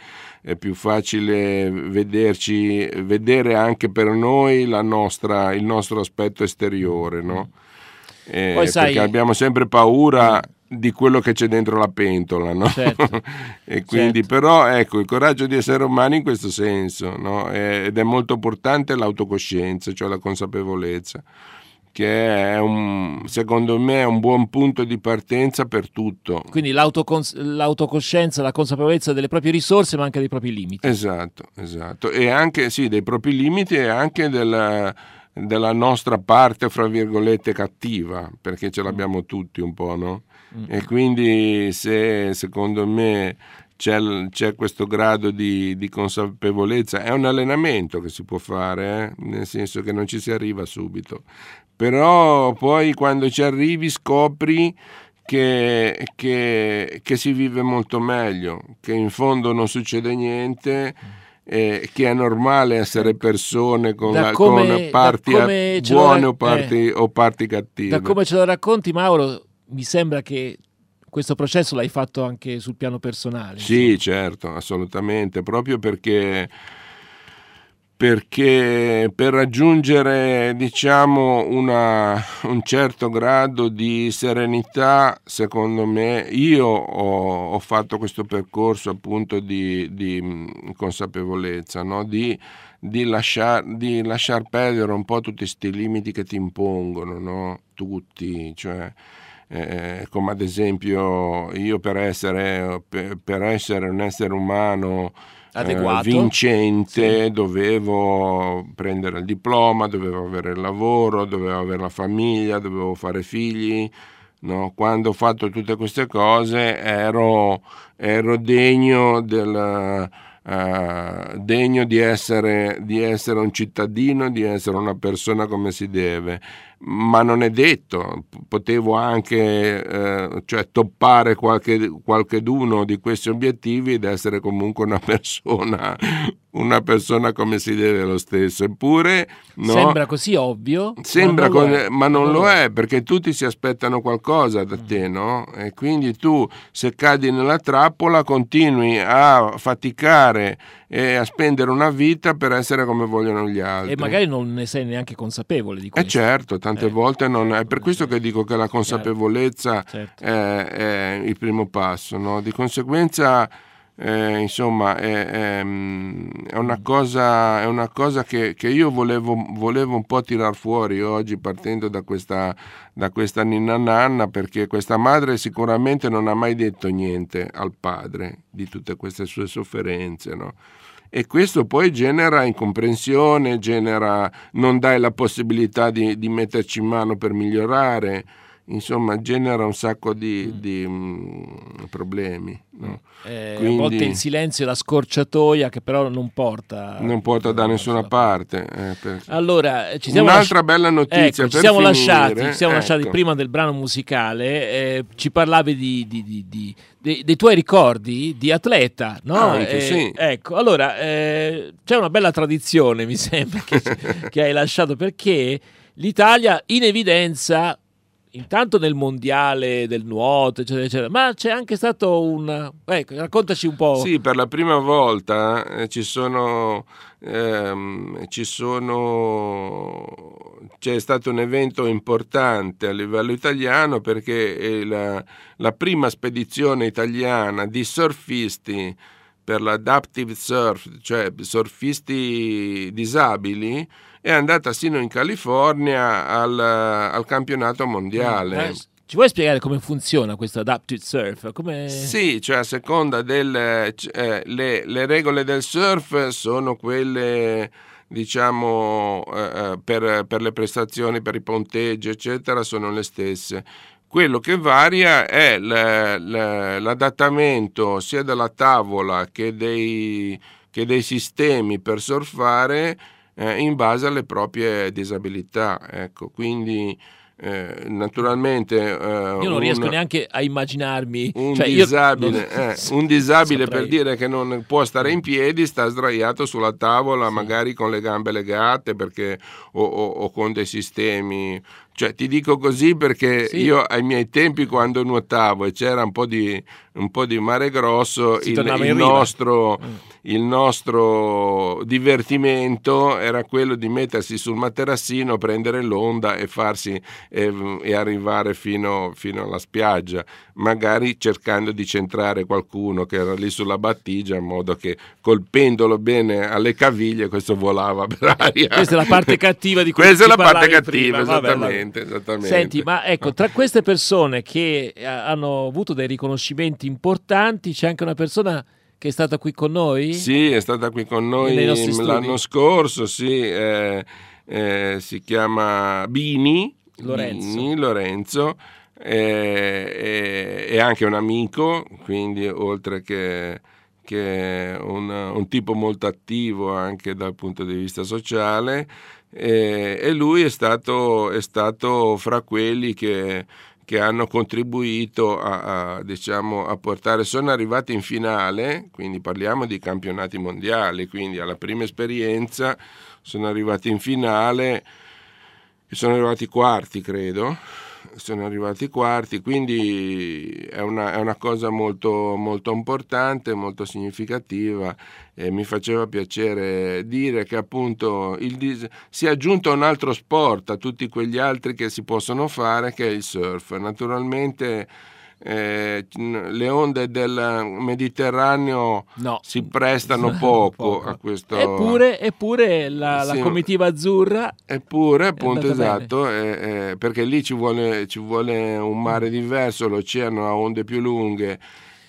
è più facile vederci, vedere anche per noi la nostra, il nostro aspetto esteriore, no? Eh, Poi sai- perché abbiamo sempre paura di quello che c'è dentro la pentola, no? Certo. e quindi, Certo. però, ecco, il coraggio di essere umani in questo senso, no? Eh, ed è molto importante l'autocoscienza, cioè la consapevolezza, che è un, secondo me è un buon punto di partenza per tutto. Quindi l'autocons- l'autocoscienza, la consapevolezza delle proprie risorse, ma anche dei propri limiti. Esatto, esatto. E anche sì, dei propri limiti e anche della, della nostra parte, fra virgolette, cattiva, perché ce l'abbiamo tutti un po', no? E quindi se secondo me c'è, c'è questo grado di, di consapevolezza, è un allenamento che si può fare, eh? nel senso che non ci si arriva subito. Però poi quando ci arrivi scopri che, che- che si vive molto meglio, che in fondo non succede niente, eh, che è normale essere persone con, la- come- con parti buone ra- o parti, o parti cattive. Da come ce lo racconti, Mauro, mi sembra che questo processo l'hai fatto anche sul piano personale. Sì, certo, assolutamente, proprio perché, perché per raggiungere diciamo una- un certo grado di serenità, secondo me, io ho, ho fatto questo percorso appunto di, di, mh, consapevolezza, no? di, di, lasciar, di lasciar perdere un po' tutti questi limiti che ti impongono, no? tutti, cioè eh, come ad esempio io per essere, per essere un essere umano eh, Adeguato. vincente dovevo prendere il diploma, dovevo avere il lavoro, dovevo avere la famiglia, dovevo fare figli. no? Quando ho fatto tutte queste cose ero, ero degno del, eh, degno di essere, di essere un cittadino, di essere una persona come si deve, ma non è detto, potevo anche eh, cioè, toppare qualche, qualcheduno di questi obiettivi ed essere comunque una persona, una persona come si deve lo stesso, eppure no, Sembra così ovvio. Sembra, ma non lo è. ma non lo è perché tutti si aspettano qualcosa da te, no? E quindi tu, se cadi nella trappola, continui a faticare e a spendere una vita per essere come vogliono gli altri. E magari non ne sei neanche consapevole di Eh questo. certo, tante Eh. volte non è per questo che dico che la consapevolezza Certo. è, è il primo passo, no? Di conseguenza, eh, insomma, è, è, mm, è una cosa, è una cosa che, che io volevo, volevo un po' tirar fuori oggi partendo da questa, da questa ninna nanna perché questa madre sicuramente non ha mai detto niente al padre di tutte queste sue sofferenze, no? E questo poi genera incomprensione, genera, non dai la possibilità di, di metterci in mano per migliorare, insomma genera un sacco di, di, mm, problemi. no? Eh, Quindi- A volte il silenzio è la scorciatoia che però non porta... Non porta da nessuna parte. eh, per- Allora, eh, ci siamo Un'altra lasci- bella notizia Ecco, per ci siamo finire, lasciati, ci siamo lasciati ecco. prima del brano musicale. eh, ci parlavi di, di- di- di- dei, dei tuoi ricordi di atleta, no? Anche, Eh, sì. Ecco, allora eh, c'è una bella tradizione, mi sembra, che, che hai lasciato perché l'Italia in evidenza. Intanto nel mondiale del nuoto, eccetera, eccetera, ma c'è anche stato un. Ecco, raccontaci un po'. Sì, per la prima volta eh, ci sono, ehm, ci sono, c'è stato un evento importante a livello italiano perché è la, la prima spedizione italiana di surfisti per l'adaptive surf, cioè surfisti disabili, è andata sino in California al, al campionato mondiale. Eh, Ci vuoi spiegare come funziona questo adapted surf? Come... Sì, cioè a seconda del... Eh, le, le, regole del surf sono quelle diciamo eh, eh, per, per, le prestazioni, per i ponteggi eccetera sono le stesse. Quello che varia è l'adattamento sia della tavola che dei, che dei sistemi per surfare eh, in base alle proprie disabilità. Ecco, quindi eh, naturalmente eh, io non un, riesco neanche a immaginarmi un cioè disabile, non... eh, un disabile per dire che non può stare in piedi sta sdraiato sulla tavola sì. magari con le gambe legate perché, o, o, o con dei sistemi cioè, ti dico così perché sì. io ai miei tempi quando nuotavo e c'era un po' di, un po di mare grosso, il, il, nostro, mm. il, nostro, divertimento era quello di mettersi sul materassino, prendere l'onda e farsi e, e arrivare fino, fino, alla spiaggia, magari cercando di centrare qualcuno che era lì sulla battigia in modo che colpendolo bene alle caviglie questo volava per aria. Questa è la parte cattiva di cui Questa è la parte cattiva, prima. esattamente. Esattamente, esattamente. Senti, ma ecco, tra queste persone che eh, hanno avuto dei riconoscimenti importanti, c'è anche una persona che è stata qui con noi? Sì, è stata qui con noi l'anno scorso, sì, eh, eh, si chiama Bini Lorenzo. Bini, Lorenzo eh, è anche un amico, quindi oltre che, che un, un tipo molto attivo anche dal punto di vista sociale e, e lui è stato, è stato, fra quelli che, che hanno contribuito a, a, diciamo, a, portare, sono arrivati in finale, quindi parliamo di campionati mondiali, quindi alla prima esperienza sono arrivati in finale e sono arrivati quarti, credo sono arrivati quarti, quindi è una, è una cosa molto, molto, importante, molto significativa e mi faceva piacere dire che appunto il, si è aggiunto un altro sport a tutti quegli altri che si possono fare che è il surf. Naturalmente eh, le onde del Mediterraneo no. si prestano poco, poco, a questo. Eppure, eppure la, sì, la comitiva azzurra. Eppure, appunto, esatto, eh, eh, perché lì ci vuole, ci vuole, un mare diverso, l'oceano ha onde più lunghe.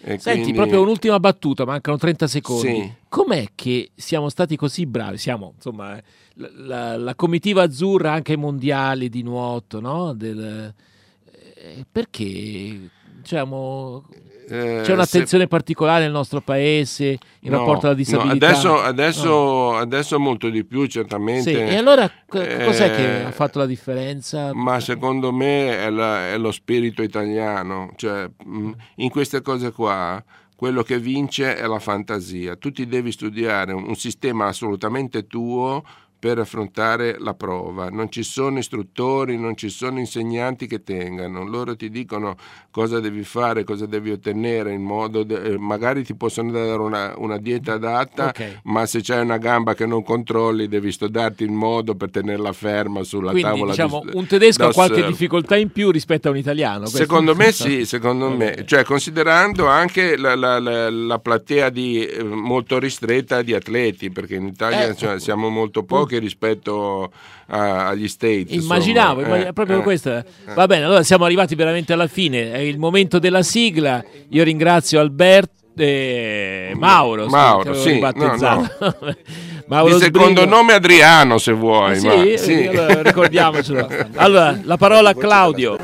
Senti, quindi... proprio un'ultima battuta, mancano 30 secondi. Sì. Com'è che siamo stati così bravi? Siamo, insomma, la, la, la comitiva azzurra anche ai mondiali di nuoto, no? Del, eh, perché diciamo, eh, c'è un'attenzione se... particolare nel nostro paese in no, rapporto alla disabilità? No, adesso, adesso, no. adesso, molto di più, certamente. Sì, e allora cos'è eh, che ha fatto la differenza? Ma secondo me è, la, è lo spirito italiano, cioè in queste cose qua quello che vince è la fantasia. Tu ti devi studiare un, un sistema assolutamente tuo per affrontare la prova. Non ci sono istruttori, non ci sono insegnanti che tengano, loro ti dicono cosa devi fare, cosa devi ottenere, in modo de- eh, magari ti possono dare una, una dieta adatta, okay. ma se c'è una gamba che non controlli devi studiarti il modo per tenerla ferma sulla Quindi, tavola. Diciamo, di, un tedesco ha qualche difficoltà in più rispetto a un italiano. Secondo me sì, secondo me, cioè considerando anche la, la, la, la platea di, eh, molto ristretta di atleti, perché in Italia eh, cioè, siamo molto pochi poche rispetto a, agli States. Immaginavo, eh, proprio eh, questo. Eh. Va bene, allora siamo arrivati veramente alla fine, è il momento della sigla. Io ringrazio Alberto. Eh, Mauro, Mauro sì, no, no. Mauro Di secondo Sbrigo. nome Adriano se vuoi. Ah, sì, ma, sì. Allora, ricordiamocelo. Allora, la parola a Claudio.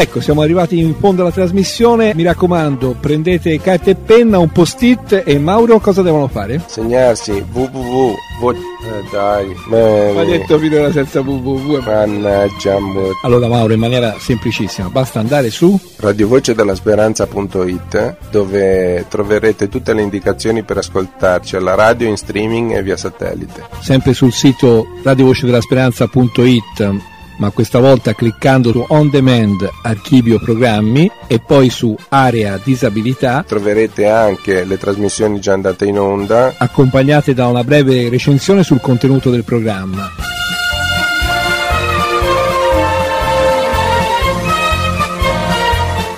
Ecco, siamo arrivati in fondo alla trasmissione. Mi raccomando, prendete carta e penna, un post-it e Mauro cosa devono fare? Segnarsi www. Eh, dai, ma detto finora senza www. Mannaggia. Allora, Mauro, in maniera semplicissima, basta andare su radiovocedellasperanza.it dove troverete tutte le indicazioni per ascoltarci alla radio, in streaming e via satellite. Sempre sul sito radiovocedellasperanza.it ma questa volta cliccando su On Demand Archivio Programmi e poi su Area Disabilità troverete anche le trasmissioni già andate in onda accompagnate da una breve recensione sul contenuto del programma.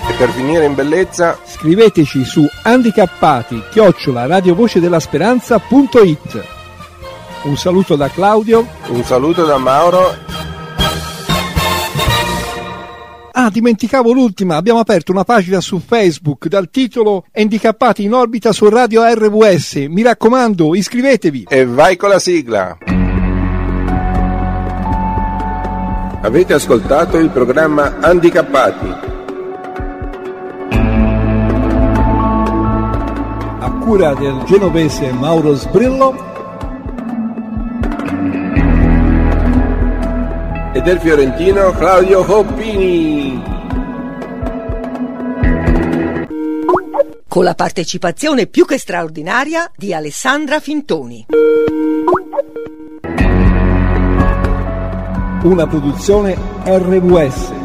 E per finire in bellezza scriveteci su handicappati chiocciola radiovocedellasperanza.it Un saluto da Claudio. Un saluto da Mauro. Ah, dimenticavo l'ultima, abbiamo aperto una pagina su Facebook dal titolo Handicappati in orbita su Radio RWS. Mi raccomando, iscrivetevi. E vai con la sigla. Avete ascoltato il programma Handicappati a cura del genovese Mauro Sbrillo e del fiorentino Claudio Hoppini. Con la partecipazione più che straordinaria di Alessandra Fintoni. Una produzione RWS.